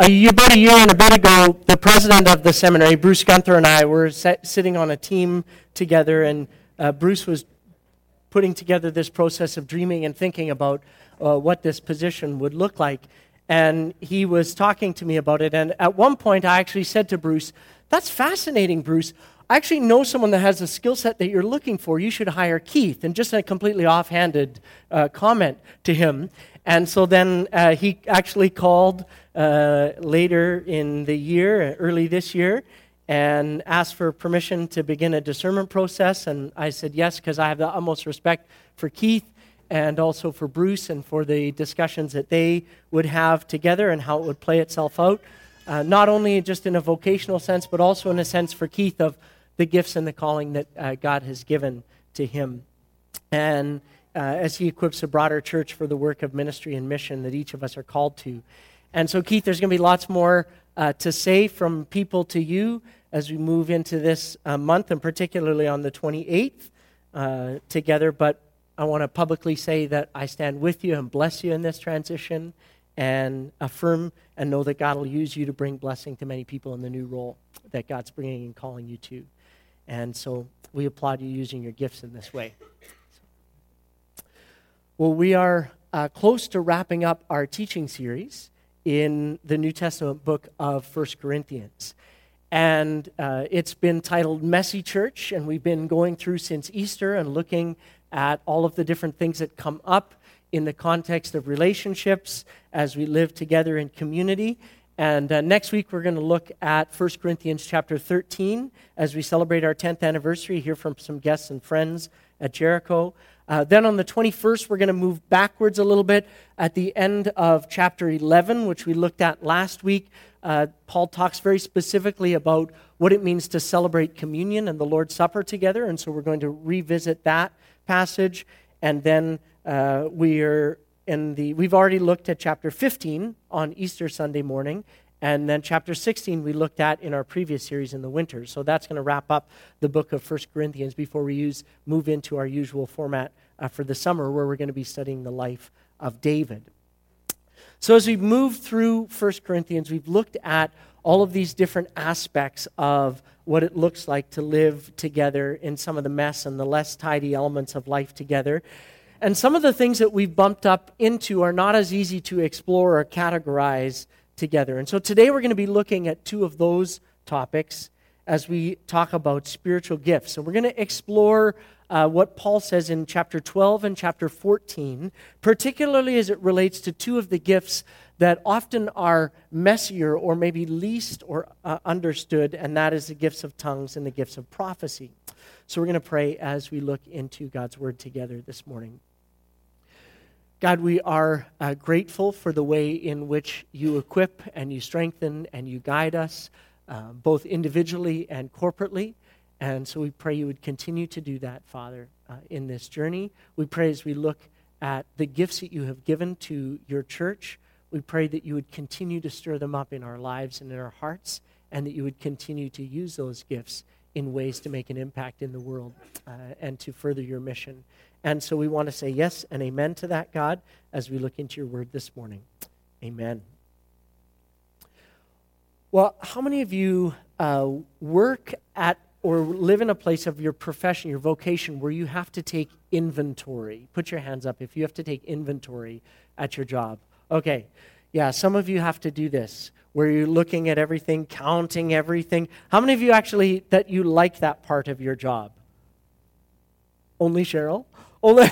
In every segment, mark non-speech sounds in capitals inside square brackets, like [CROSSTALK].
a, about a year and a bit ago, the president of the seminary, Bruce Guenther, and I were set, sitting on a team together, and uh, Bruce was putting together this process of dreaming and thinking about uh, what this position would look like. And he was talking to me about it. And at one point, I actually said to Bruce, That's fascinating, Bruce. I actually know someone that has a skill set that you're looking for. You should hire Keith. And just a completely offhanded uh, comment to him. And so then uh, he actually called uh, later in the year, early this year, and asked for permission to begin a discernment process. And I said yes, because I have the utmost respect for Keith and also for Bruce and for the discussions that they would have together and how it would play itself out. Uh, not only just in a vocational sense, but also in a sense for Keith of the gifts and the calling that uh, God has given to him. And uh, as he equips a broader church for the work of ministry and mission that each of us are called to. And so, Keith, there's going to be lots more uh, to say from people to you as we move into this uh, month, and particularly on the 28th uh, together. But I want to publicly say that I stand with you and bless you in this transition and affirm and know that God will use you to bring blessing to many people in the new role that God's bringing and calling you to. And so we applaud you using your gifts in this way. Well, we are uh, close to wrapping up our teaching series in the New Testament book of First Corinthians. And uh, it's been titled Messy Church, and we've been going through since Easter and looking at all of the different things that come up in the context of relationships as we live together in community. And uh, next week, we're going to look at 1 Corinthians chapter 13 as we celebrate our 10th anniversary, hear from some guests and friends at Jericho. Uh, then on the 21st, we're going to move backwards a little bit at the end of chapter 11, which we looked at last week. Uh, Paul talks very specifically about what it means to celebrate communion and the Lord's Supper together, and so we're going to revisit that passage. And then uh, we are in the, we've already looked at chapter 15 on Easter Sunday morning, and then chapter 16 we looked at in our previous series in the winter. So that's going to wrap up the book of 1 Corinthians before we use, move into our usual format uh, for the summer where we're going to be studying the life of David. So as we move through 1 Corinthians, we've looked at all of these different aspects of what it looks like to live together in some of the mess and the less tidy elements of life together. And some of the things that we've bumped up into are not as easy to explore or categorize together. And so today we're going to be looking at two of those topics as we talk about spiritual gifts. And we're going to explore uh, what Paul says in chapter 12 and chapter 14, particularly as it relates to two of the gifts that often are messier or maybe least or uh, understood, and that is the gifts of tongues and the gifts of prophecy. So we're going to pray as we look into God's word together this morning. God, we are uh, grateful for the way in which you equip and you strengthen and you guide us, uh, both individually and corporately. And so we pray you would continue to do that, Father, uh, in this journey. We pray as we look at the gifts that you have given to your church, we pray that you would continue to stir them up in our lives and in our hearts, and that you would continue to use those gifts in ways to make an impact in the world uh, and to further your mission. And so we want to say yes and amen to that, God, as we look into your word this morning. Amen. Well, how many of you uh, work at or live in a place of your profession, your vocation, where you have to take inventory? Put your hands up if you have to take inventory at your job. Okay, yeah, some of you have to do this where you're looking at everything, counting everything. How many of you actually that you like that part of your job? Only Cheryl? Only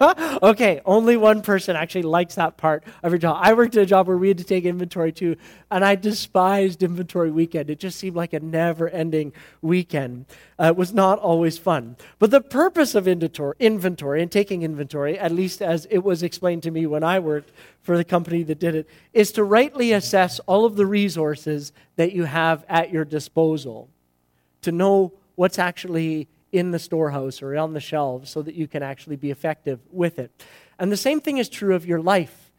[LAUGHS] okay, only one person actually likes that part of your job. I worked at a job where we had to take inventory too, and I despised inventory weekend. It just seemed like a never-ending weekend. Uh, it was not always fun. But the purpose of inventory, inventory and taking inventory, at least as it was explained to me when I worked for the company that did it, is to rightly assess all of the resources that you have at your disposal, to know what's actually in the storehouse or on the shelves so that you can actually be effective with it. And the same thing is true of your life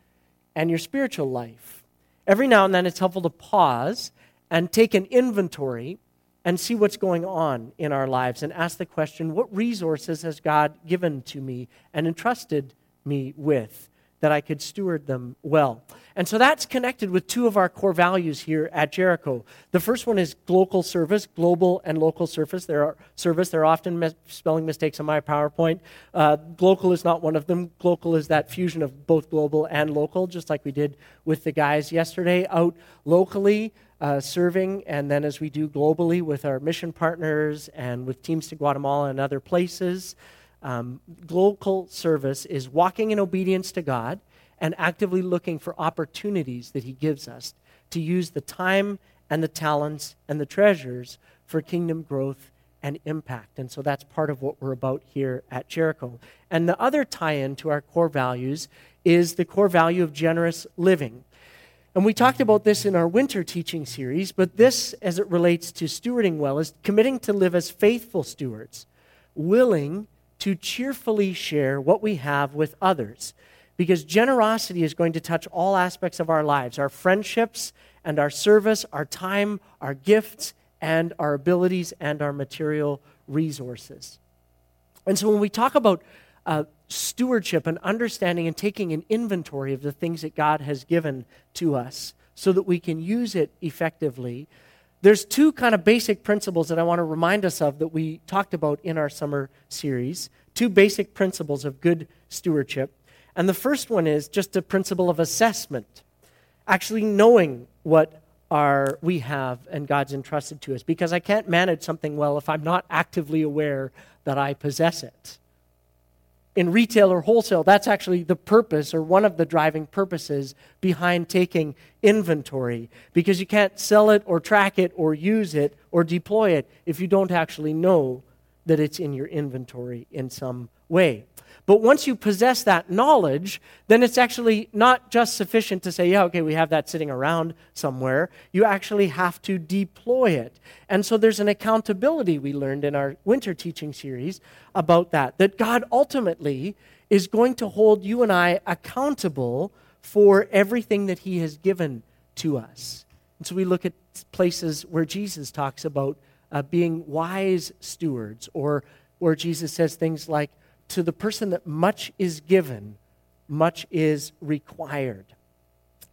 and your spiritual life. Every now and then it's helpful to pause and take an inventory and see what's going on in our lives and ask the question what resources has God given to me and entrusted me with that I could steward them well. And so that's connected with two of our core values here at Jericho. The first one is local service, global and local service. There are service. There are often mis- spelling mistakes on my PowerPoint. Uh, local is not one of them. Local is that fusion of both global and local, just like we did with the guys yesterday out locally. Uh, serving, and then as we do globally with our mission partners and with teams to Guatemala and other places, um, local service is walking in obedience to God and actively looking for opportunities that He gives us to use the time and the talents and the treasures for kingdom growth and impact. And so that's part of what we're about here at Jericho. And the other tie in to our core values is the core value of generous living. And we talked about this in our winter teaching series, but this, as it relates to stewarding well, is committing to live as faithful stewards, willing to cheerfully share what we have with others. Because generosity is going to touch all aspects of our lives our friendships and our service, our time, our gifts, and our abilities and our material resources. And so when we talk about uh, stewardship and understanding and taking an inventory of the things that God has given to us so that we can use it effectively, there's two kind of basic principles that I want to remind us of that we talked about in our summer series. Two basic principles of good stewardship. And the first one is just a principle of assessment, actually knowing what our, we have and God's entrusted to us. Because I can't manage something well if I'm not actively aware that I possess it in retail or wholesale, that's actually the purpose or one of the driving purposes behind taking inventory because you can't sell it or track it or use it or deploy it if you don't actually know that it's in your inventory in some way. But once you possess that knowledge, then it's actually not just sufficient to say, yeah, okay, we have that sitting around somewhere. You actually have to deploy it. And so there's an accountability we learned in our winter teaching series about that, that God ultimately is going to hold you and I accountable for everything that He has given to us. And so we look at places where Jesus talks about uh, being wise stewards, or where Jesus says things like, to the person that much is given, much is required.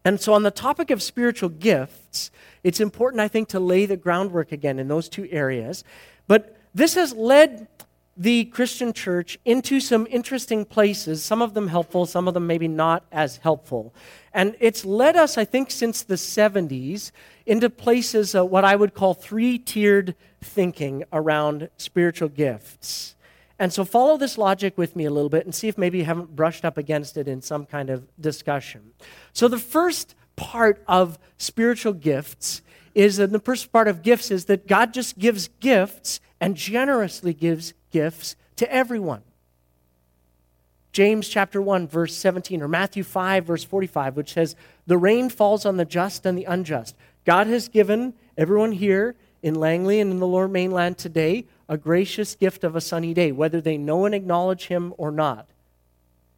And so, on the topic of spiritual gifts, it's important, I think, to lay the groundwork again in those two areas. But this has led the Christian church into some interesting places, some of them helpful, some of them maybe not as helpful. And it's led us, I think, since the 70s into places, uh, what I would call three tiered thinking around spiritual gifts. And so follow this logic with me a little bit and see if maybe you haven't brushed up against it in some kind of discussion. So the first part of spiritual gifts is that the first part of gifts is that God just gives gifts and generously gives gifts to everyone. James chapter 1 verse 17 or Matthew 5 verse 45 which says the rain falls on the just and the unjust. God has given everyone here in Langley and in the lower mainland today a gracious gift of a sunny day, whether they know and acknowledge him or not.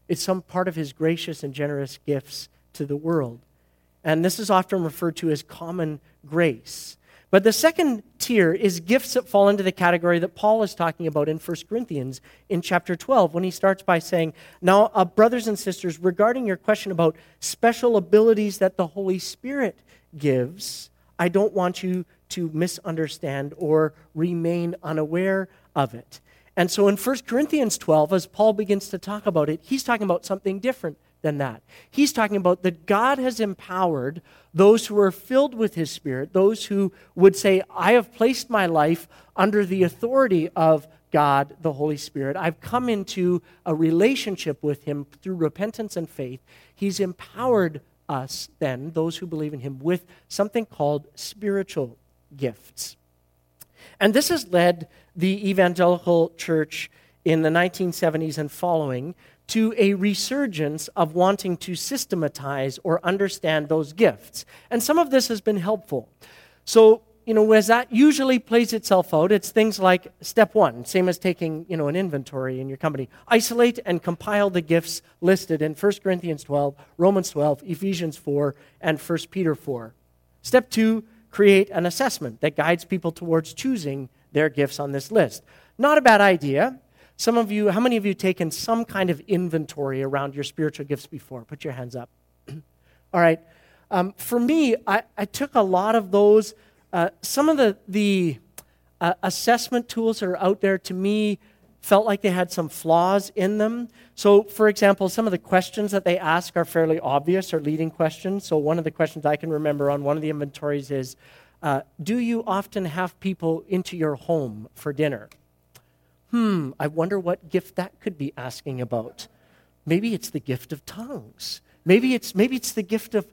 It's some part of his gracious and generous gifts to the world. And this is often referred to as common grace. But the second tier is gifts that fall into the category that Paul is talking about in 1 Corinthians in chapter 12, when he starts by saying, Now, uh, brothers and sisters, regarding your question about special abilities that the Holy Spirit gives, I don't want you to misunderstand or remain unaware of it. And so in 1 Corinthians 12, as Paul begins to talk about it, he's talking about something different than that. He's talking about that God has empowered those who are filled with his Spirit, those who would say, I have placed my life under the authority of God, the Holy Spirit. I've come into a relationship with him through repentance and faith. He's empowered us, then, those who believe in him, with something called spiritual gifts. And this has led the evangelical church in the 1970s and following to a resurgence of wanting to systematize or understand those gifts. And some of this has been helpful. So, you know, as that usually plays itself out, it's things like step one, same as taking, you know, an inventory in your company. Isolate and compile the gifts listed in 1 Corinthians 12, Romans 12, Ephesians 4, and 1 Peter 4. Step two, create an assessment that guides people towards choosing their gifts on this list. Not a bad idea. Some of you, how many of you taken some kind of inventory around your spiritual gifts before? Put your hands up. [CLEARS THROAT] All right. Um, for me, I, I, took a lot of those. Uh, some of the, the uh, assessment tools that are out there to me felt like they had some flaws in them. So, for example, some of the questions that they ask are fairly obvious or leading questions. So, one of the questions I can remember on one of the inventories is uh, Do you often have people into your home for dinner? Hmm, I wonder what gift that could be asking about. Maybe it's the gift of tongues. Maybe it's, maybe it's the gift of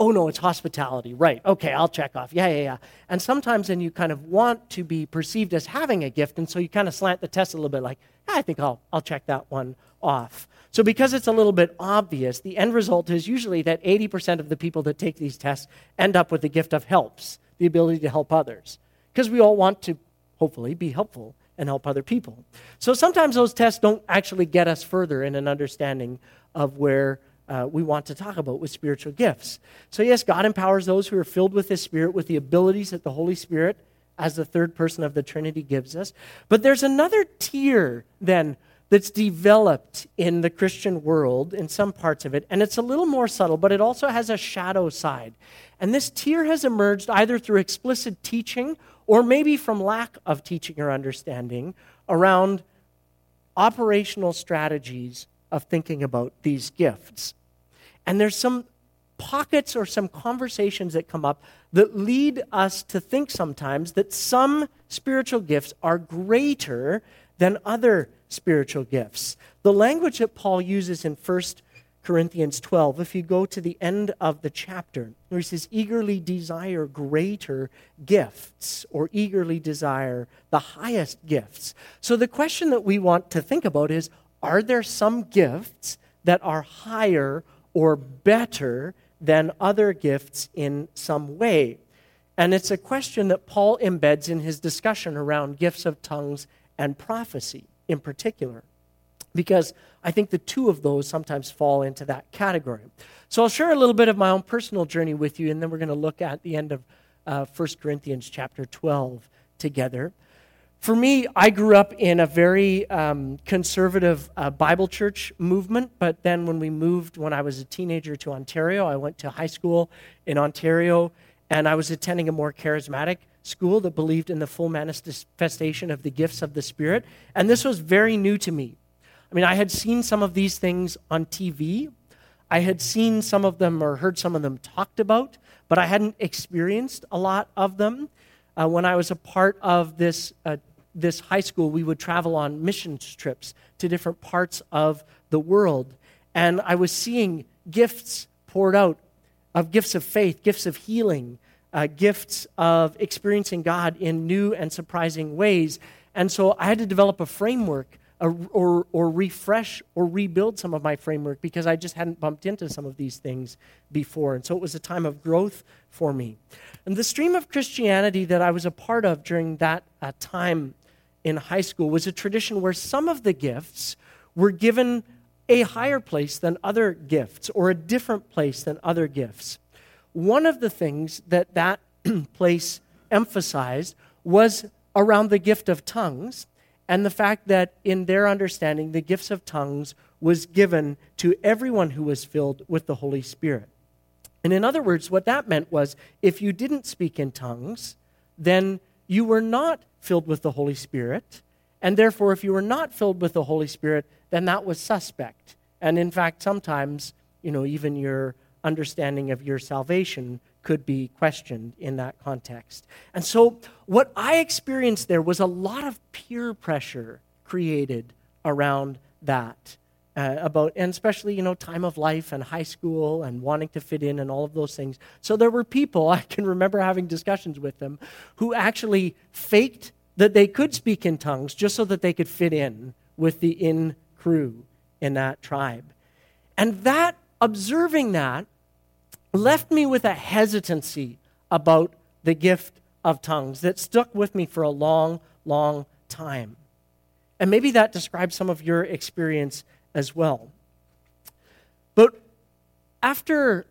oh no, it's hospitality. Right. Okay, I'll check off. Yeah, yeah, yeah. And sometimes then you kind of want to be perceived as having a gift, and so you kind of slant the test a little bit like, I think I'll, I'll check that one off. So because it's a little bit obvious, the end result is usually that 80% of the people that take these tests end up with the gift of helps, the ability to help others. Because we all want to, hopefully, be helpful and help other people. So sometimes those tests don't actually get us further in an understanding of where uh, we want to talk about with spiritual gifts. So, yes, God empowers those who are filled with His Spirit with the abilities that the Holy Spirit, as the third person of the Trinity, gives us. But there's another tier then that's developed in the Christian world, in some parts of it, and it's a little more subtle, but it also has a shadow side. And this tier has emerged either through explicit teaching or maybe from lack of teaching or understanding around operational strategies of thinking about these gifts. And there's some pockets or some conversations that come up that lead us to think sometimes that some spiritual gifts are greater than other spiritual gifts. The language that Paul uses in 1 Corinthians 12, if you go to the end of the chapter, where he says, eagerly desire greater gifts or eagerly desire the highest gifts. So the question that we want to think about is are there some gifts that are higher or better than other gifts in some way? And it's a question that Paul embeds in his discussion around gifts of tongues and prophecy in particular, because I think the two of those sometimes fall into that category. So I'll share a little bit of my own personal journey with you, and then we're going to look at the end of uh, 1 Corinthians chapter 12 together. For me, I grew up in a very um, conservative uh, Bible church movement, but then when we moved when I was a teenager to Ontario, I went to high school in Ontario, and I was attending a more charismatic school that believed in the full manifestation of the gifts of the Spirit. And this was very new to me. I mean, I had seen some of these things on TV, I had seen some of them or heard some of them talked about, but I hadn't experienced a lot of them. Uh, when I was a part of this uh, this high school, we would travel on mission trips to different parts of the world. And I was seeing gifts poured out of gifts of faith, gifts of healing, uh, gifts of experiencing God in new and surprising ways. And so I had to develop a framework or, or refresh or rebuild some of my framework because I just hadn't bumped into some of these things before. And so it was a time of growth for me. And the stream of Christianity that I was a part of during that uh, time in high school was a tradition where some of the gifts were given a higher place than other gifts or a different place than other gifts. One of the things that that [CLEARS THROAT] place emphasized was around the gift of tongues and the fact that in their understanding the gifts of tongues was given to everyone who was filled with the Holy Spirit. And in other words, what that meant was if you didn't speak in tongues, then you were not filled with the Holy Spirit. And therefore, if you were not filled with the Holy Spirit, then that was suspect. And in fact, sometimes, you know, even your understanding of your salvation could be questioned in that context. And so, what I experienced there was a lot of peer pressure created around that uh, about, and especially, you know, time of life and high school and wanting to fit in and all of those things. So there were people, [LAUGHS] I can remember having discussions with them, who actually faked that they could speak in tongues just so that they could fit in with the in crew in that tribe. And that, observing that, left me with a hesitancy about the gift of tongues that stuck with me for a long, long time. And maybe that describes some of your experience as well. But after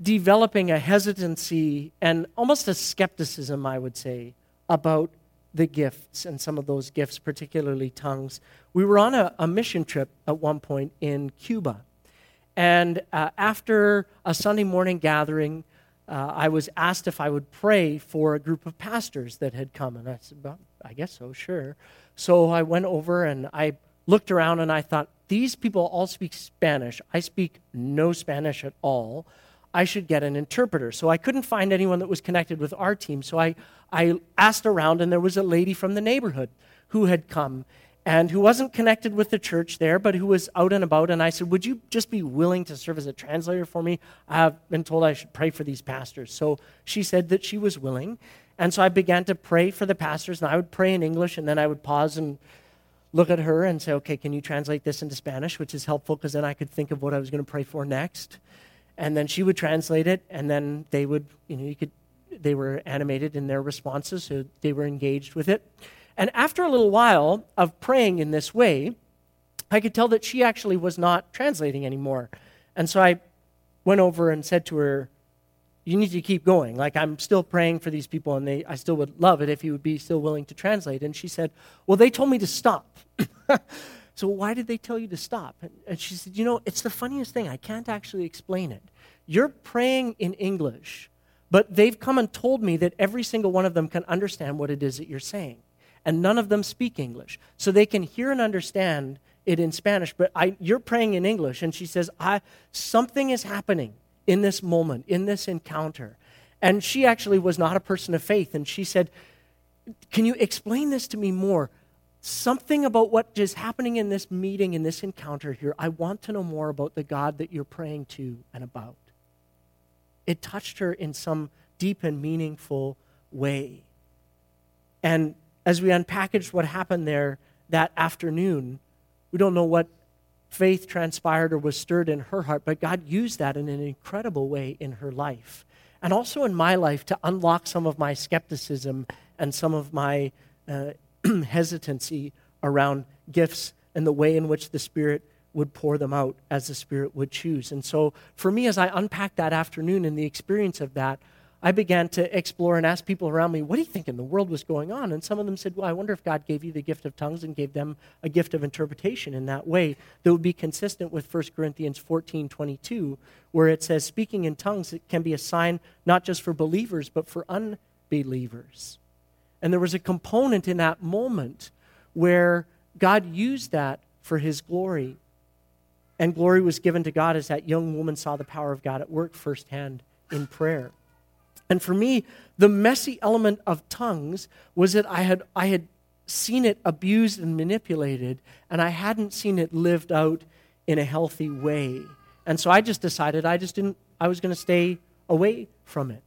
developing a hesitancy and almost a skepticism, I would say, about the gifts and some of those gifts, particularly tongues. We were on a, a mission trip at one point in Cuba. And uh, after a Sunday morning gathering, uh, I was asked if I would pray for a group of pastors that had come. And I said, well, I guess so, sure. So I went over and I looked around and I thought, these people all speak Spanish. I speak no Spanish at all. I should get an interpreter. So I couldn't find anyone that was connected with our team. So I, I asked around, and there was a lady from the neighborhood who had come and who wasn't connected with the church there, but who was out and about. And I said, Would you just be willing to serve as a translator for me? I've been told I should pray for these pastors. So she said that she was willing. And so I began to pray for the pastors, and I would pray in English, and then I would pause and look at her and say, Okay, can you translate this into Spanish? Which is helpful because then I could think of what I was going to pray for next. And then she would translate it, and then they would, you know, you could, they were animated in their responses, so they were engaged with it. And after a little while of praying in this way, I could tell that she actually was not translating anymore. And so I went over and said to her, You need to keep going. Like, I'm still praying for these people, and they, I still would love it if you would be still willing to translate. And she said, Well, they told me to stop. [LAUGHS] so why did they tell you to stop? And she said, You know, it's the funniest thing. I can't actually explain it. You're praying in English, but they've come and told me that every single one of them can understand what it is that you're saying and none of them speak English. So they can hear and understand it in Spanish, but I, you're praying in English. And she says, I, Something is happening in this moment, in this encounter. And she actually was not a person of faith. And she said, Can you explain this to me more? Something about what is happening in this meeting, in this encounter here. I want to know more about the God that you're praying to and about. It touched her in some deep and meaningful way. And as we unpackaged what happened there that afternoon, we don't know what faith transpired or was stirred in her heart, but God used that in an incredible way in her life. And also in my life to unlock some of my skepticism and some of my uh, [CLEARS THROAT] hesitancy around gifts and the way in which the Spirit would pour them out as the Spirit would choose. And so for me, as I unpacked that afternoon and the experience of that, I began to explore and ask people around me, what do you think in the world was going on? And some of them said, well, I wonder if God gave you the gift of tongues and gave them a gift of interpretation in that way that would be consistent with 1 Corinthians 14 22, where it says, speaking in tongues can be a sign not just for believers, but for unbelievers. And there was a component in that moment where God used that for his glory. And glory was given to God as that young woman saw the power of God at work firsthand in prayer. And for me, the messy element of tongues was that I had, I had seen it abused and manipulated, and I hadn't seen it lived out in a healthy way. And so I just decided I just didn't, I was going to stay away from it.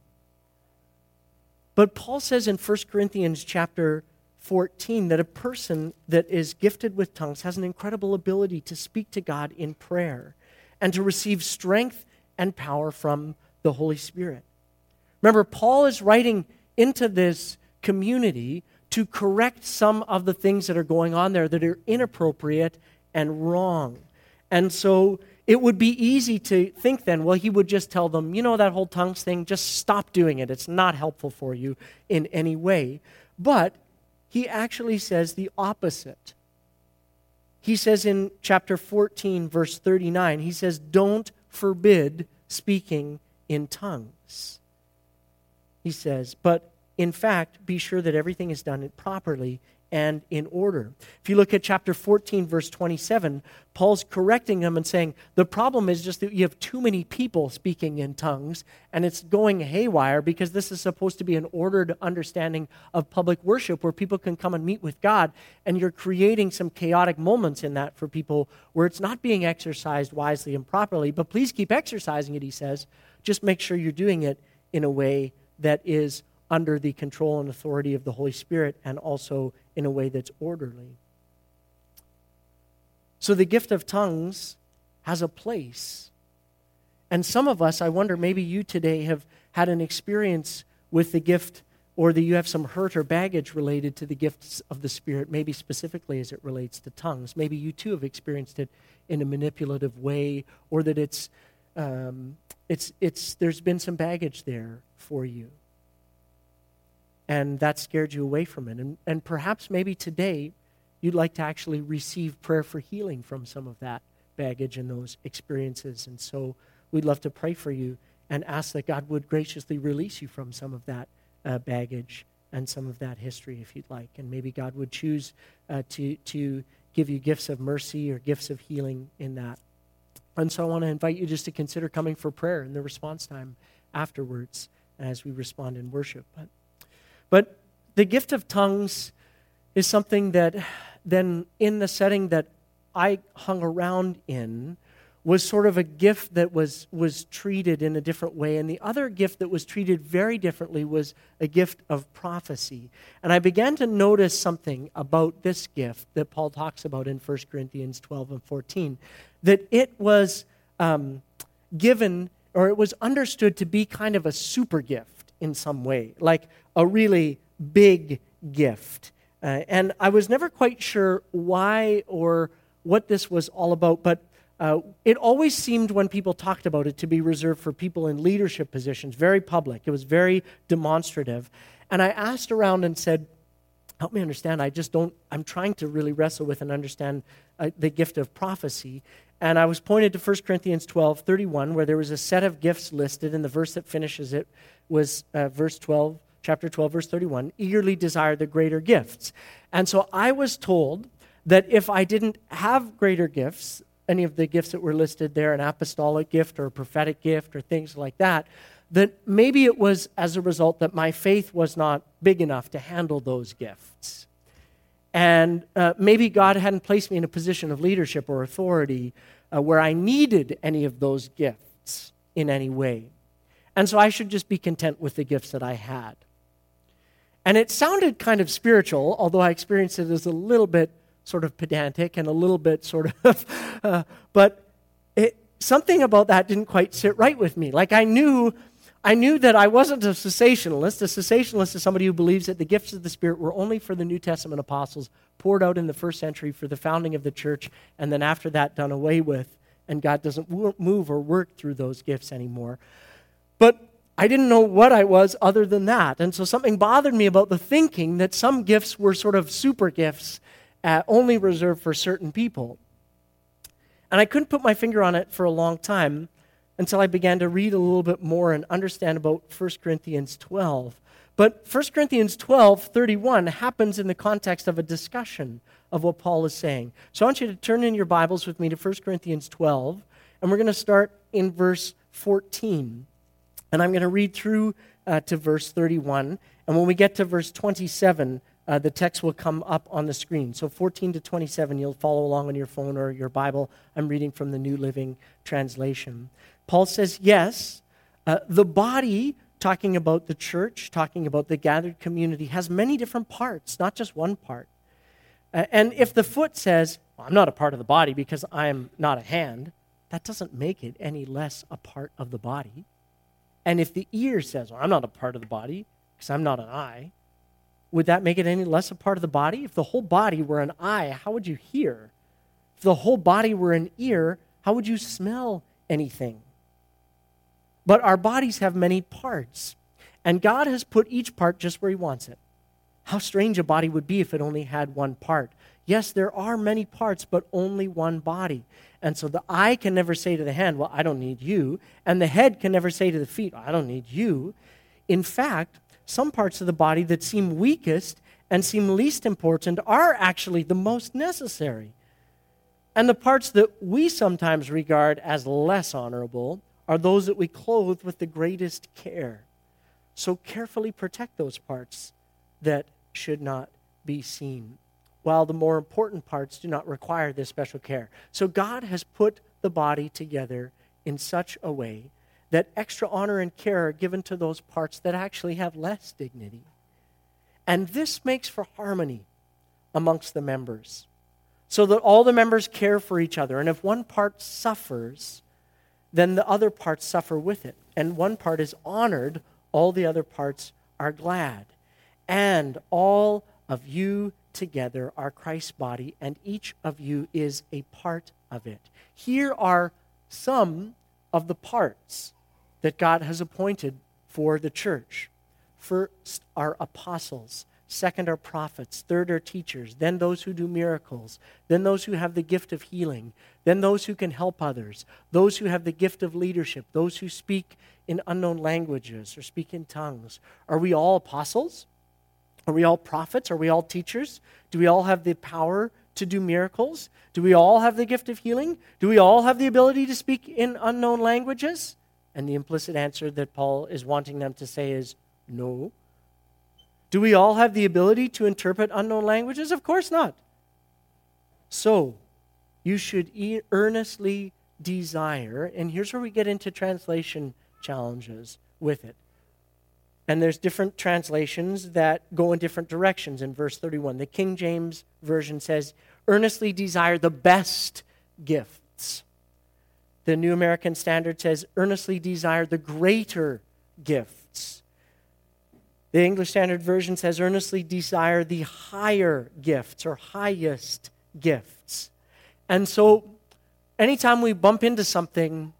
But Paul says in 1 Corinthians chapter 14 that a person that is gifted with tongues has an incredible ability to speak to God in prayer and to receive strength and power from the Holy Spirit. Remember, Paul is writing into this community to correct some of the things that are going on there that are inappropriate and wrong. And so it would be easy to think then, well, he would just tell them, you know, that whole tongues thing, just stop doing it. It's not helpful for you in any way. But he actually says the opposite. He says in chapter 14, verse 39, he says, don't forbid speaking in tongues he says, but in fact, be sure that everything is done properly and in order. If you look at chapter 14, verse 27, Paul's correcting them and saying, the problem is just that you have too many people speaking in tongues, and it's going haywire because this is supposed to be an ordered understanding of public worship where people can come and meet with God, and you're creating some chaotic moments in that for people where it's not being exercised wisely and properly. But please keep exercising it, he says. Just make sure you're doing it in a way that is under the control and authority of the Holy Spirit and also in a way that's orderly. So the gift of tongues has a place. And some of us, I wonder, maybe you today have had an experience with the gift or that you have some hurt or baggage related to the gifts of the Spirit, maybe specifically as it relates to tongues. Maybe you too have experienced it in a manipulative way, or that it's, um, it's, it's, there's been some baggage there for you. and that scared you away from it. And, and perhaps maybe today you'd like to actually receive prayer for healing from some of that baggage and those experiences. And so we'd love to pray for you and ask that God would graciously release you from some of that uh, baggage and some of that history if you'd like. And maybe God would choose uh, to, to give you gifts of mercy or gifts of healing in that. And so I want to invite you just to consider coming for prayer in the response time afterwards as we respond in worship. But, but the gift of tongues is something that then, in the setting that I hung around in, was sort of a gift that was, was treated in a different way. And the other gift that was treated very differently was a gift of prophecy. And I began to notice something about this gift that Paul talks about in 1 Corinthians 12 and 14 that it was um, given or it was understood to be kind of a super gift in some way, like a really big gift. Uh, and I was never quite sure why or what this was all about, but uh, it always seemed when people talked about it to be reserved for people in leadership positions, very public. It was very demonstrative. And I asked around and said, Help me understand. I just don't, I'm trying to really wrestle with and understand uh, the gift of prophecy. And I was pointed to 1 Corinthians 12, 31, where there was a set of gifts listed, and the verse that finishes it was uh, verse 12, chapter 12, verse 31 eagerly desire the greater gifts. And so I was told that if I didn't have greater gifts, any of the gifts that were listed there, an apostolic gift or a prophetic gift or things like that, that maybe it was as a result that my faith was not big enough to handle those gifts. And uh, maybe God hadn't placed me in a position of leadership or authority uh, where I needed any of those gifts in any way. And so I should just be content with the gifts that I had. And it sounded kind of spiritual, although I experienced it as a little bit sort of pedantic and a little bit sort of, [LAUGHS] uh, but it, something about that didn't quite sit right with me. Like I knew, I knew that I wasn't a cessationalist. A cessationalist is somebody who believes that the gifts of the Spirit were only for the New Testament apostles, poured out in the first century for the founding of the church, and then after that done away with, and God doesn't move or work through those gifts anymore. But I didn't know what I was other than that. And so something bothered me about the thinking that some gifts were sort of super gifts uh, only reserved for certain people. And I couldn't put my finger on it for a long time until I began to read a little bit more and understand about 1 Corinthians 12. But 1 Corinthians 12, 31 happens in the context of a discussion of what Paul is saying. So I want you to turn in your Bibles with me to 1 Corinthians 12, and we're going to start in verse 14. And I'm going to read through uh, to verse 31. And when we get to verse 27, uh, the text will come up on the screen. So 14 to 27, you'll follow along on your phone or your Bible. I'm reading from the New Living Translation. Paul says, Yes, uh, the body, talking about the church, talking about the gathered community, has many different parts, not just one part. Uh, and if the foot says, well, I'm not a part of the body because I'm not a hand, that doesn't make it any less a part of the body. And if the ear says, well, I'm not a part of the body because I'm not an eye, would that make it any less a part of the body? If the whole body were an eye, how would you hear? If the whole body were an ear, how would you smell anything? But our bodies have many parts, and God has put each part just where He wants it. How strange a body would be if it only had one part. Yes, there are many parts, but only one body. And so the eye can never say to the hand, Well, I don't need you. And the head can never say to the feet, I don't need you. In fact, some parts of the body that seem weakest and seem least important are actually the most necessary. And the parts that we sometimes regard as less honorable are those that we clothe with the greatest care. So carefully protect those parts that should not be seen, while the more important parts do not require this special care. So God has put the body together in such a way that extra honor and care are given to those parts that actually have less dignity. And this makes for harmony amongst the members, so that all the members care for each other. And if one part suffers, then the other parts suffer with it. And one part is honored, all the other parts are glad. And all of you together are Christ's body, and each of you is a part of it. Here are some of the parts that God has appointed for the church. First are apostles, second are prophets, third are teachers, then those who do miracles, then those who have the gift of healing, then those who can help others, those who have the gift of leadership, those who speak in unknown languages or speak in tongues. Are we all apostles? Are we all prophets? Are we all teachers? Do we all have the power to do miracles? Do we all have the gift of healing? Do we all have the ability to speak in unknown languages? And the implicit answer that Paul is wanting them to say is no. Do we all have the ability to interpret unknown languages? Of course not. So, you should earnestly desire, and here's where we get into translation challenges with it. And there's different translations that go in different directions in verse 31. The King James Version says, earnestly desire the best gifts. The New American Standard says, earnestly desire the greater gifts. The English Standard Version says, earnestly desire the higher gifts or highest gifts. And so, anytime we bump into something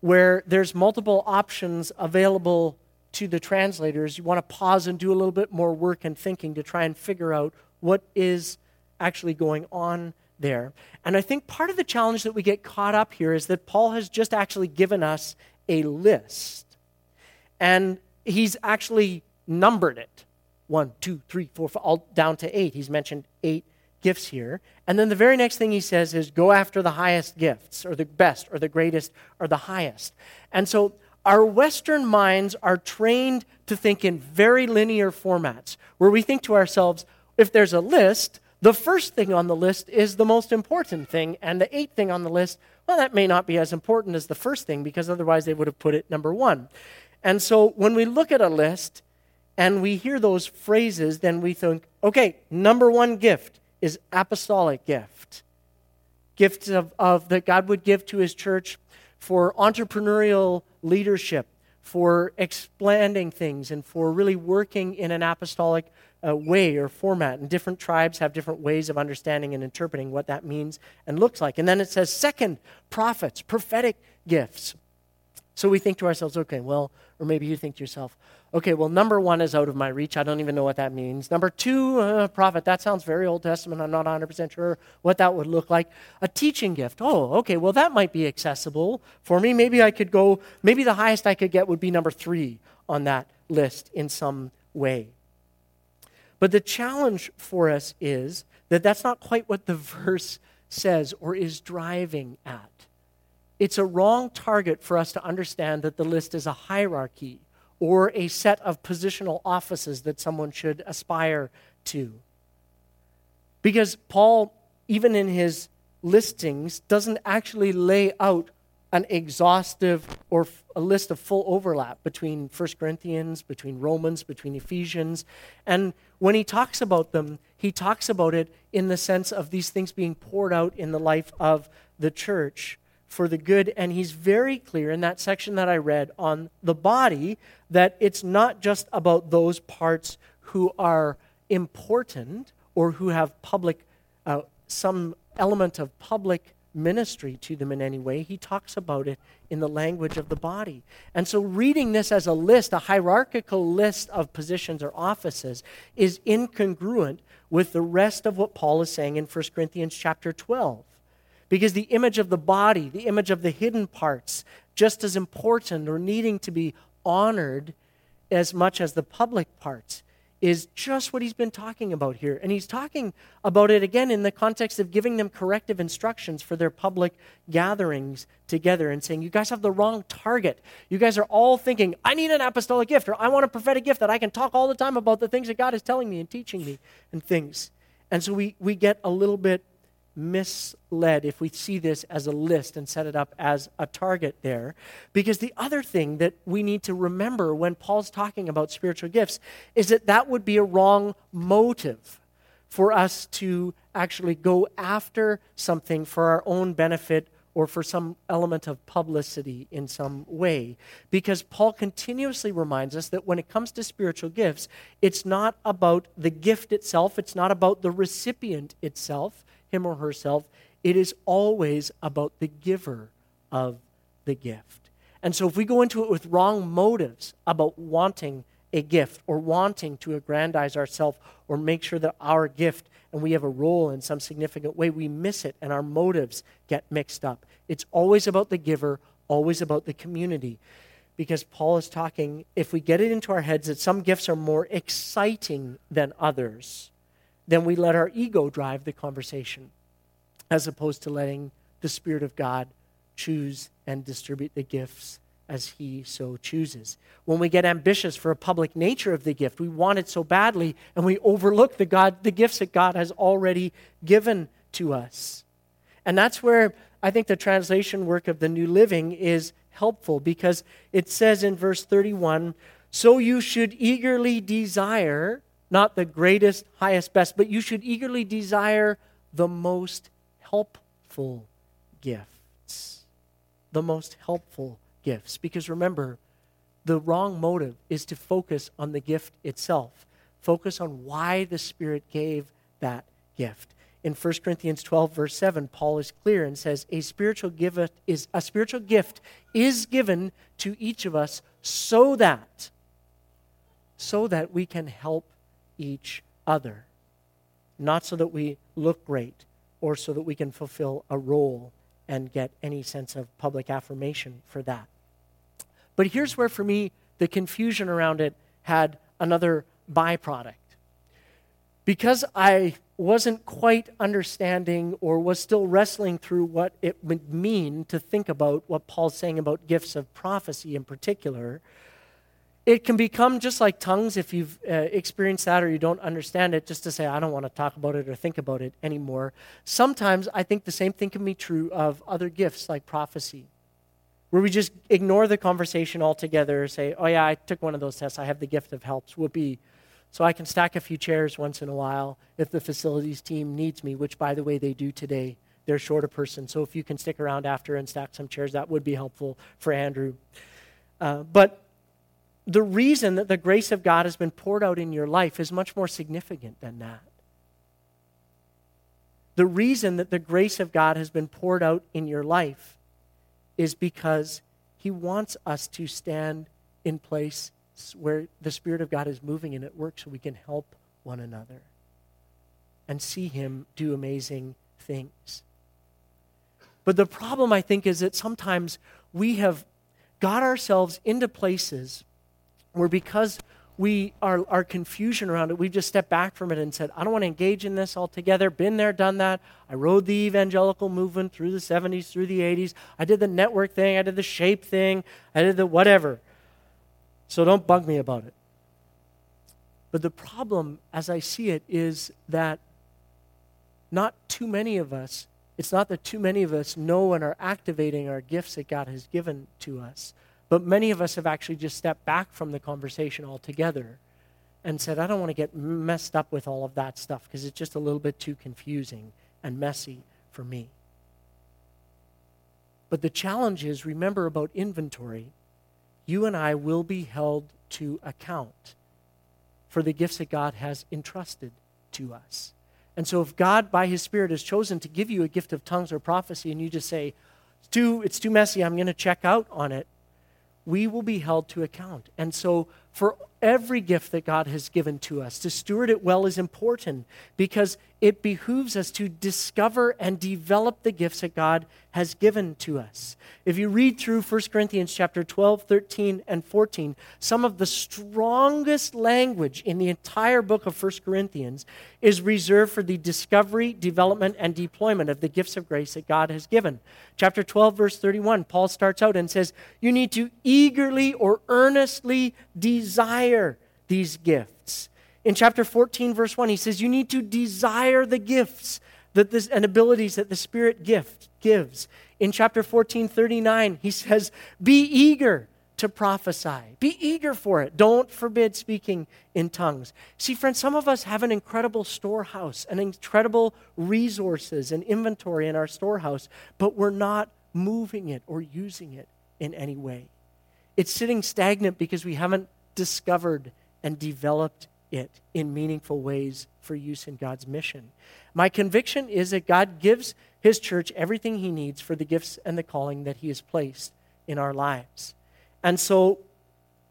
where there's multiple options available to the translators, you want to pause and do a little bit more work and thinking to try and figure out what is actually going on there. And I think part of the challenge that we get caught up here is that Paul has just actually given us a list. And he's actually numbered it one, two, three, four, five, all down to eight. He's mentioned eight gifts here. And then the very next thing he says is go after the highest gifts, or the best, or the greatest, or the highest. And so our Western minds are trained to think in very linear formats, where we think to ourselves, if there's a list, the first thing on the list is the most important thing, and the eighth thing on the list, well, that may not be as important as the first thing, because otherwise they would have put it number one. And so when we look at a list and we hear those phrases, then we think, okay, number one gift is apostolic gift. Gifts of, of that God would give to his church for entrepreneurial leadership, for expanding things, and for really working in an apostolic uh, way or format. And different tribes have different ways of understanding and interpreting what that means and looks like. And then it says, second, prophets, prophetic gifts. So we think to ourselves, okay, well, or maybe you think to yourself, okay, well, number one is out of my reach. I don't even know what that means. Number two, uh, prophet, that sounds very Old Testament. I'm not 100% sure what that would look like. A teaching gift, oh, okay, well, that might be accessible for me. Maybe I could go, maybe the highest I could get would be number three on that list in some way. But the challenge for us is that that's not quite what the [LAUGHS] verse says or is driving at it's a wrong target for us to understand that the list is a hierarchy or a set of positional offices that someone should aspire to. Because Paul, even in his listings, doesn't actually lay out an exhaustive or a list of full overlap between 1 Corinthians, between Romans, between Ephesians. And when he talks about them, he talks about it in the sense of these things being poured out in the life of the church for the good. And he's very clear in that section that I read on the body that it's not just about those parts who are important or who have public, uh, some element of public ministry to them in any way. He talks about it in the language of the body. And so, reading this as a list, a hierarchical list of positions or offices, is incongruent with the rest of what Paul is saying in 1 Corinthians chapter 12. Because the image of the body, the image of the hidden parts, just as important or needing to be honored as much as the public parts, is just what he's been talking about here. And he's talking about it again in the context of giving them corrective instructions for their public gatherings together and saying, You guys have the wrong target. You guys are all thinking, I need an apostolic gift or I want a prophetic gift that I can talk all the time about the things that God is telling me and teaching me and things. And so we, we get a little bit misled if we see this as a list and set it up as a target there. Because the other thing that we need to remember when Paul's talking about spiritual gifts is that that would be a wrong motive for us to actually go after something for our own benefit or for some element of publicity in some way. Because Paul continuously reminds us that when it comes to spiritual gifts, it's not about the gift itself, it's not about the recipient itself, him or herself. It is always about the giver of the gift. And so if we go into it with wrong motives about wanting a gift or wanting to aggrandize ourselves or make sure that our gift and we have a role in some significant way, we miss it and our motives get mixed up. It's always about the giver, always about the community. Because Paul is talking, if we get it into our heads that some gifts are more exciting than others, then we let our ego drive the conversation as opposed to letting the Spirit of God choose and distribute the gifts as he so chooses. When we get ambitious for a public nature of the gift, we want it so badly and we overlook the God the gifts that God has already given to us. And that's where I think the translation work of the New Living is helpful because it says in verse 31, so you should eagerly desire not the greatest, highest, best, but you should eagerly desire the most helpful gifts. The most helpful gifts. Because remember, the wrong motive is to focus on the gift itself, focus on why the Spirit gave that gift. In 1 Corinthians 12, verse 7, Paul is clear and says, A spiritual gift is a spiritual gift is given to each of us so that so that we can help each other. Not so that we look great or so that we can fulfill a role and get any sense of public affirmation for that. But here's where, for me, the confusion around it had another byproduct. Because I wasn't quite understanding or was still wrestling through what it would mean to think about what Paul's saying about gifts of prophecy in particular, it can become just like tongues if you've uh, experienced that or you don't understand it, just to say, I don't want to talk about it or think about it anymore. Sometimes I think the same thing can be true of other gifts like prophecy where we just ignore the conversation altogether, say, oh, yeah, I took one of those tests. I have the gift of helps. Whoopee. So I can stack a few chairs once in a while if the facilities team needs me, which, by the way, they do today. They're short a person. So if you can stick around after and stack some chairs, that would be helpful for Andrew. Uh, but the reason that the grace of God has been poured out in your life is much more significant than that. The reason that the grace of God has been poured out in your life is because he wants us to stand in place where the Spirit of God is moving and at work so we can help one another and see him do amazing things. But the problem, I think, is that sometimes we have got ourselves into places where because we our, our confusion around it, we've just stepped back from it and said, I don't want to engage in this altogether. Been there, done that. I rode the evangelical movement through the 70s, through the 80s. I did the network thing, I did the shape thing, I did the whatever. So don't bug me about it. But the problem, as I see it, is that not too many of us, it's not that too many of us know and are activating our gifts that God has given to us. But many of us have actually just stepped back from the conversation altogether and said, I don't want to get messed up with all of that stuff because it's just a little bit too confusing and messy for me. But the challenge is remember about inventory. You and I will be held to account for the gifts that God has entrusted to us. And so, if God, by His Spirit, has chosen to give you a gift of tongues or prophecy, and you just say, it's too, it's too messy, I'm going to check out on it, we will be held to account. And so, for every gift that God has given to us, to steward it well is important because it behooves us to discover and develop the gifts that God has given to us. If you read through 1 Corinthians chapter 12, 13, and 14, some of the strongest language in the entire book of 1 Corinthians is reserved for the discovery, development, and deployment of the gifts of grace that God has given. Chapter 12, verse 31, Paul starts out and says, You need to eagerly or earnestly desire these gifts. In chapter 14, verse 1, he says, You need to desire the gifts that this, and abilities that the Spirit gift gives. In chapter 14, 39, he says, Be eager to prophesy. Be eager for it. Don't forbid speaking in tongues. See, friends, some of us have an incredible storehouse, an incredible resources and inventory in our storehouse, but we're not moving it or using it in any way. It's sitting stagnant because we haven't discovered and developed it in meaningful ways for use in God's mission. My conviction is that God gives His church everything He needs for the gifts and the calling that He has placed in our lives. And so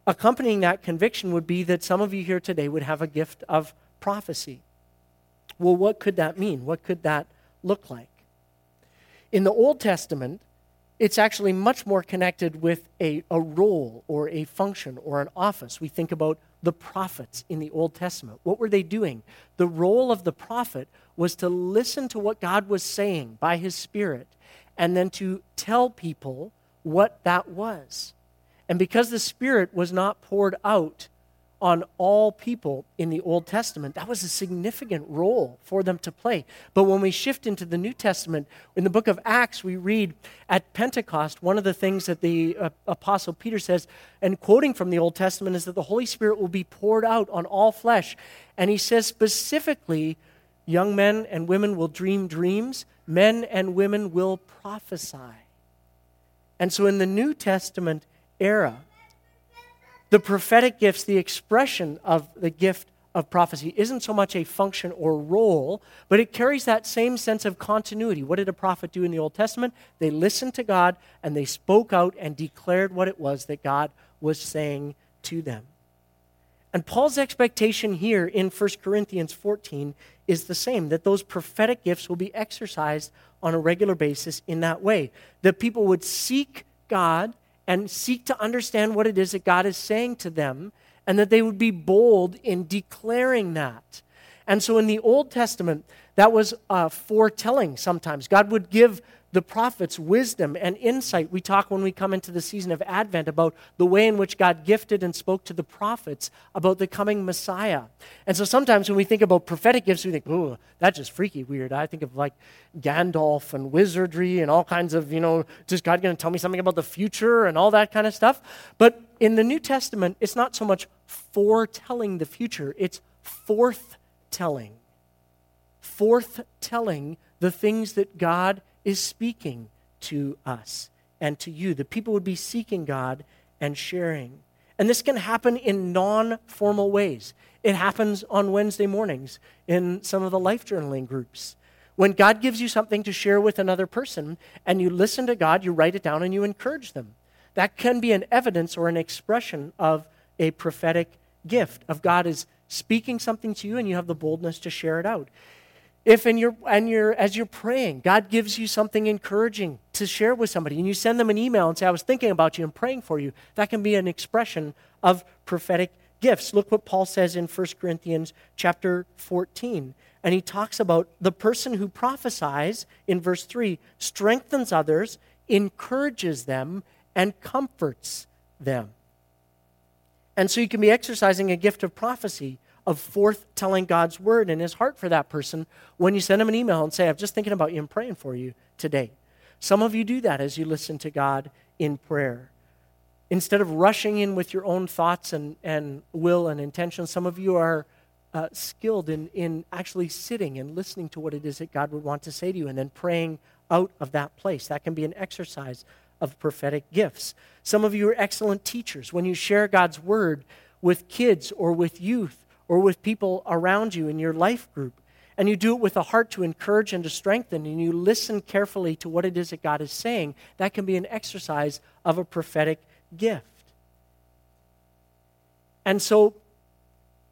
accompanying that conviction would be that some of you here today would have a gift of prophecy. Well, what could that mean? What could that look like? In the Old Testament, it's actually much more connected with a, a role or a function or an office. We think about the prophets in the Old Testament. What were they doing? The role of the prophet was to listen to what God was saying by his Spirit and then to tell people what that was. And because the Spirit was not poured out on all people in the Old Testament. That was a significant role for them to play. But when we shift into the New Testament, in the book of Acts, we read at Pentecost, one of the things that the uh, Apostle Peter says, and quoting from the Old Testament, is that the Holy Spirit will be poured out on all flesh. And he says specifically, young men and women will dream dreams, men and women will prophesy. And so in the New Testament era, the prophetic gifts, the expression of the gift of prophecy, isn't so much a function or role, but it carries that same sense of continuity. What did a prophet do in the Old Testament? They listened to God and they spoke out and declared what it was that God was saying to them. And Paul's expectation here in 1 Corinthians 14 is the same that those prophetic gifts will be exercised on a regular basis in that way. That people would seek God and seek to understand what it is that God is saying to them, and that they would be bold in declaring that. And so in the Old Testament, that was uh, foretelling sometimes. God would give the prophets wisdom and insight. We talk when we come into the season of Advent about the way in which God gifted and spoke to the prophets about the coming Messiah. And so sometimes when we think about prophetic gifts, we think, oh, that's just freaky weird. I think of like Gandalf and wizardry and all kinds of, you know, just God going to tell me something about the future and all that kind of stuff. But in the New Testament, it's not so much foretelling the future, it's forthtelling. Forthtelling the things that God is speaking to us and to you. The people would be seeking God and sharing. And this can happen in non formal ways. It happens on Wednesday mornings in some of the life journaling groups. When God gives you something to share with another person and you listen to God, you write it down and you encourage them. That can be an evidence or an expression of a prophetic gift, of God is speaking something to you and you have the boldness to share it out. If in your, and you're, as you're praying, God gives you something encouraging to share with somebody, and you send them an email and say, I was thinking about you and praying for you, that can be an expression of prophetic gifts. Look what Paul says in 1 Corinthians chapter 14. And he talks about the person who prophesies in verse 3 strengthens others, encourages them, and comforts them. And so you can be exercising a gift of prophecy of forth telling God's word in his heart for that person when you send him an email and say, I'm just thinking about you and praying for you today. Some of you do that as you listen to God in prayer. Instead of rushing in with your own thoughts and, and will and intention, some of you are uh, skilled in, in actually sitting and listening to what it is that God would want to say to you and then praying out of that place. That can be an exercise of prophetic gifts. Some of you are excellent teachers. When you share God's word with kids or with youth, or with people around you in your life group. And you do it with a heart to encourage and to strengthen, and you listen carefully to what it is that God is saying. That can be an exercise of a prophetic gift. And so,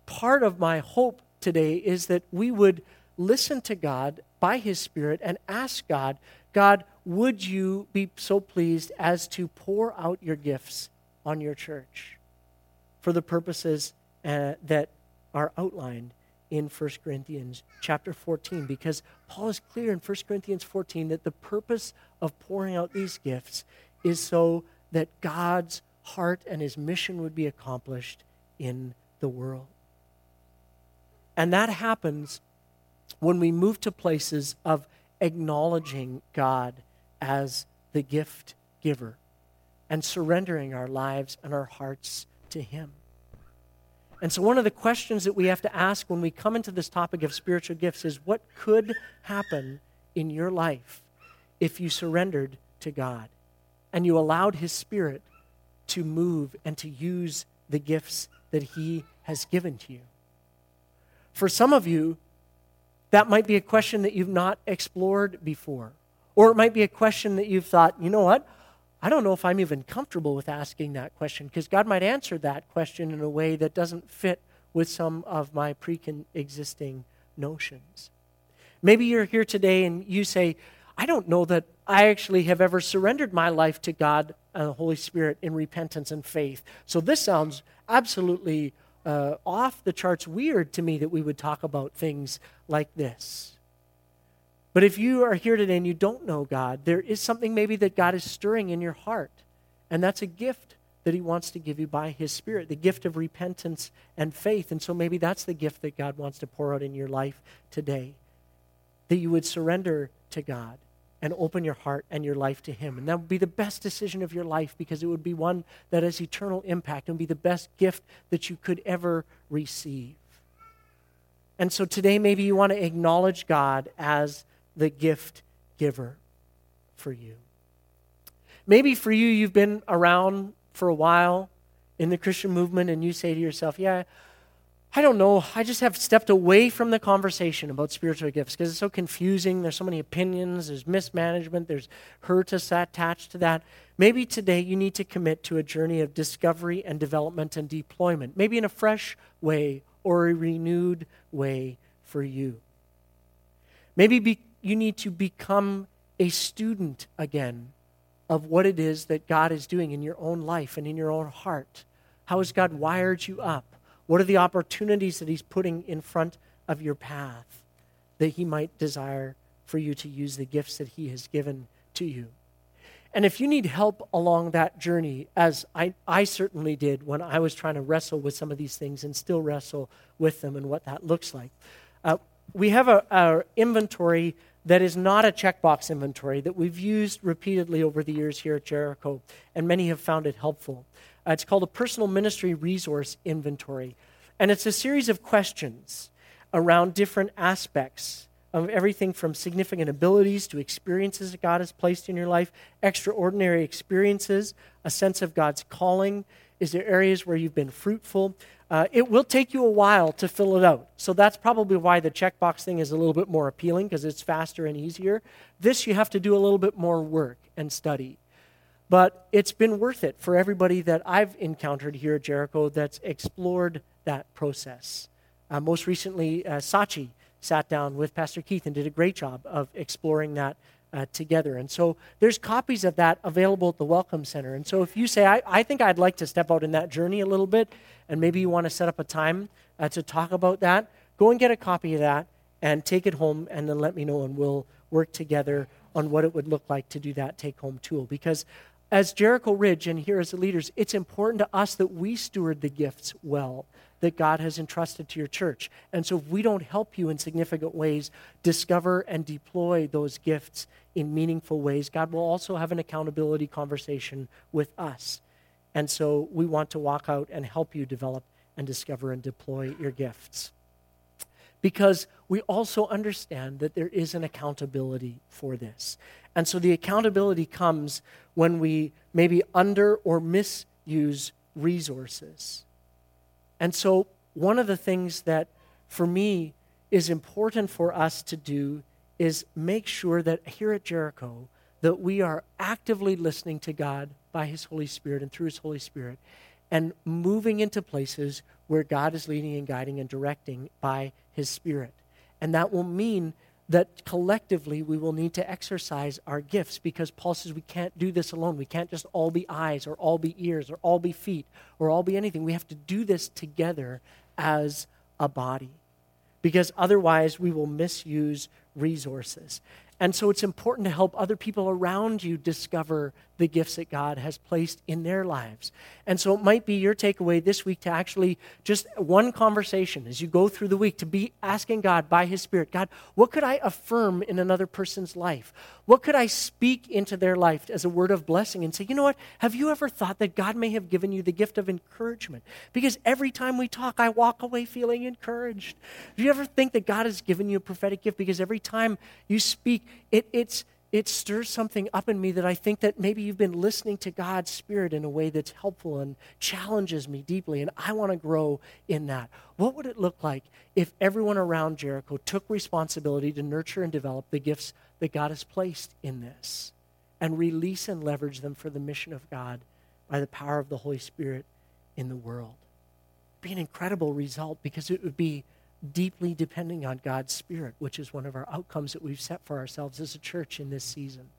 part of my hope today is that we would listen to God by His Spirit and ask God, God, would you be so pleased as to pour out your gifts on your church for the purposes uh, that are outlined in 1 Corinthians chapter 14 because Paul is clear in 1 Corinthians 14 that the purpose of pouring out these gifts is so that God's heart and his mission would be accomplished in the world. And that happens when we move to places of acknowledging God as the gift giver and surrendering our lives and our hearts to him. And so, one of the questions that we have to ask when we come into this topic of spiritual gifts is what could happen in your life if you surrendered to God and you allowed His Spirit to move and to use the gifts that He has given to you? For some of you, that might be a question that you've not explored before. Or it might be a question that you've thought, you know what? I don't know if I'm even comfortable with asking that question because God might answer that question in a way that doesn't fit with some of my pre existing notions. Maybe you're here today and you say, I don't know that I actually have ever surrendered my life to God and the Holy Spirit in repentance and faith. So this sounds absolutely uh, off the charts weird to me that we would talk about things like this. But if you are here today and you don't know God, there is something maybe that God is stirring in your heart. And that's a gift that He wants to give you by His Spirit, the gift of repentance and faith. And so maybe that's the gift that God wants to pour out in your life today. That you would surrender to God and open your heart and your life to Him. And that would be the best decision of your life because it would be one that has eternal impact and be the best gift that you could ever receive. And so today, maybe you want to acknowledge God as the gift giver for you. Maybe for you, you've been around for a while in the Christian movement and you say to yourself, Yeah, I don't know. I just have stepped away from the conversation about spiritual gifts because it's so confusing. There's so many opinions, there's mismanagement, there's hurt attached to that. Maybe today you need to commit to a journey of discovery and development and deployment, maybe in a fresh way or a renewed way for you. Maybe be, you need to become a student again of what it is that God is doing in your own life and in your own heart. How has God wired you up? What are the opportunities that He's putting in front of your path that He might desire for you to use the gifts that He has given to you? And if you need help along that journey, as I, I certainly did when I was trying to wrestle with some of these things and still wrestle with them and what that looks like, uh, we have a, inventory that is not a checkbox inventory that we've used repeatedly over the years here at Jericho, and many have found it helpful. Uh, it's called a personal ministry resource inventory, and it's a series of questions around different aspects of everything from significant abilities to experiences that God has placed in your life, extraordinary experiences, a sense of God's calling. Is there areas where you've been fruitful? Uh, it will take you a while to fill it out. So that's probably why the checkbox thing is a little bit more appealing because it's faster and easier. This, you have to do a little bit more work and study. But it's been worth it for everybody that I've encountered here at Jericho that's explored that process. Uh, most recently, uh, Sachi sat down with Pastor Keith and did a great job of exploring that uh, together. And so there's copies of that available at the Welcome Center. And so if you say, I, I think I'd like to step out in that journey a little bit, and maybe you want to set up a time uh, to talk about that, go and get a copy of that and take it home and then let me know, and we'll work together on what it would look like to do that take home tool. Because as Jericho Ridge and here as the leaders, it's important to us that we steward the gifts well that God has entrusted to your church. And so if we don't help you in significant ways discover and deploy those gifts in meaningful ways, God will also have an accountability conversation with us. And so we want to walk out and help you develop and discover and deploy your gifts. Because we also understand that there is an accountability for this. And so the accountability comes when we maybe under or misuse resources. And so, one of the things that for me is important for us to do is make sure that here at Jericho that we are actively listening to God by his Holy Spirit and through his Holy Spirit and moving into places where God is leading and guiding and directing by his Spirit. And that will mean that collectively we will need to exercise our gifts because Paul says we can't do this alone. We can't just all be eyes or all be ears or all be feet or all be anything. We have to do this together as a body because otherwise we will misuse resources. And so it's important to help other people around you discover the gifts that God has placed in their lives. And so it might be your takeaway this week to actually just one conversation as you go through the week to be asking God by His Spirit, God, what could I affirm in another person's life? What could I speak into their life as a word of blessing and say, you know what? Have you ever thought that God may have given you the gift of encouragement? Because every time we talk, I walk away feeling encouraged. Do you ever think that God has given you a prophetic gift? Because every time you speak, it, it's it stirs something up in me that I think that maybe you've been listening to God's Spirit in a way that's helpful and challenges me deeply, and I want to grow in that. What would it look like if everyone around Jericho took responsibility to nurture and develop the gifts that God has placed in this? and release and leverage them for the mission of God by the power of the Holy Spirit in the world. It'd be an incredible result because it would be deeply depending on God's Spirit, which is one of our outcomes that we've set for ourselves as a church in this season,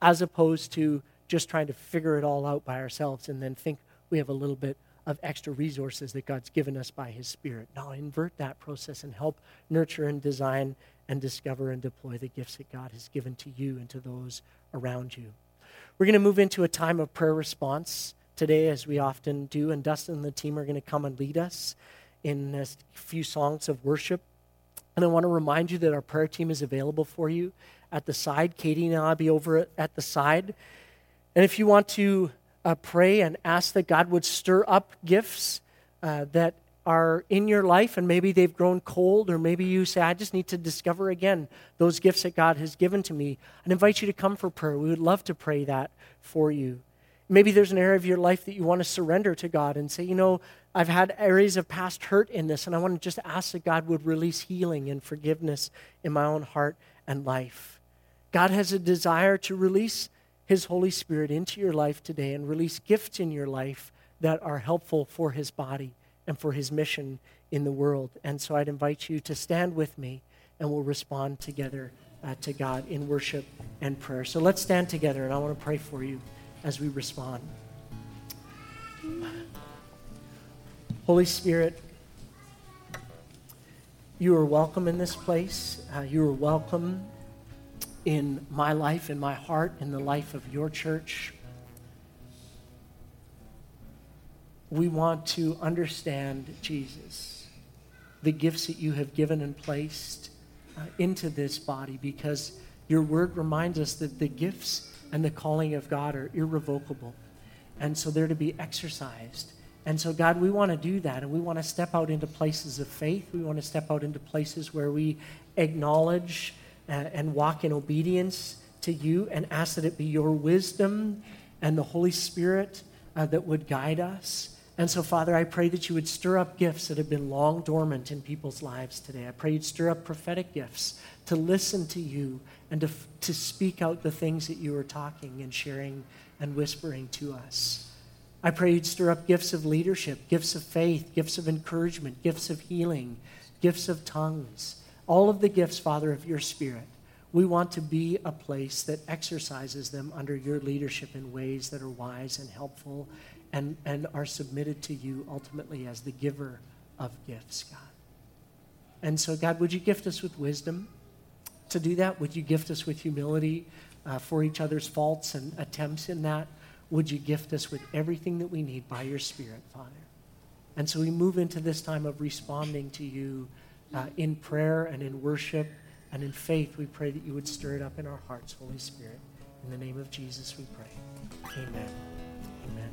as opposed to just trying to figure it all out by ourselves and then think we have a little bit of extra resources that God's given us by His Spirit. Now, invert that process and help nurture and design and discover and deploy the gifts that God has given to you and to those around you. We're going to move into a time of prayer response today, as we often do, and Dustin and the team are going to come and lead us in a few songs of worship. And I want to remind you that our prayer team is available for you at the side. Katie and I'll be over at the side. And if you want to uh, pray and ask that God would stir up gifts uh, that are in your life and maybe they've grown cold, or maybe you say, I just need to discover again those gifts that God has given to me, I'd invite you to come for prayer. We would love to pray that for you. Maybe there's an area of your life that you want to surrender to God and say, you know, I've had areas of past hurt in this, and I want to just ask that God would release healing and forgiveness in my own heart and life. God has a desire to release His Holy Spirit into your life today and release gifts in your life that are helpful for His body and for his mission in the world. And so I'd invite you to stand with me and we'll respond together uh, to God in worship and prayer. So let's stand together and I want to pray for you as we respond. Holy Spirit, you are welcome in this place. Uh, you are welcome in my life, in my heart, in the life of your church. we want to understand Jesus, the gifts that you have given and placed uh, into this body, because your word reminds us that the gifts and the calling of God are irrevocable. And so they're to be exercised. And so, God, we want to do that. And we want to step out into places of faith. We want to step out into places where we acknowledge and walk in obedience to you and ask that it be your wisdom and the Holy Spirit uh, that would guide us. And so, Father, I pray that you would stir up gifts that have been long dormant in people's lives today. I pray you'd stir up prophetic gifts to listen to you and to, to speak out the things that you are talking and sharing and whispering to us. I pray you'd stir up gifts of leadership, gifts of faith, gifts of encouragement, gifts of healing, gifts of tongues, all of the gifts, Father, of your Spirit. We want to be a place that exercises them under your leadership in ways that are wise and helpful and, and are submitted to you ultimately as the giver of gifts, God. And so, God, would you gift us with wisdom to do that? Would you gift us with humility uh, for each other's faults and attempts in that? Would you gift us with everything that we need by your Spirit, Father? And so we move into this time of responding to you uh, in prayer and in worship and in faith. We pray that you would stir it up in our hearts, Holy Spirit. In the name of Jesus, we pray. Amen. Amen.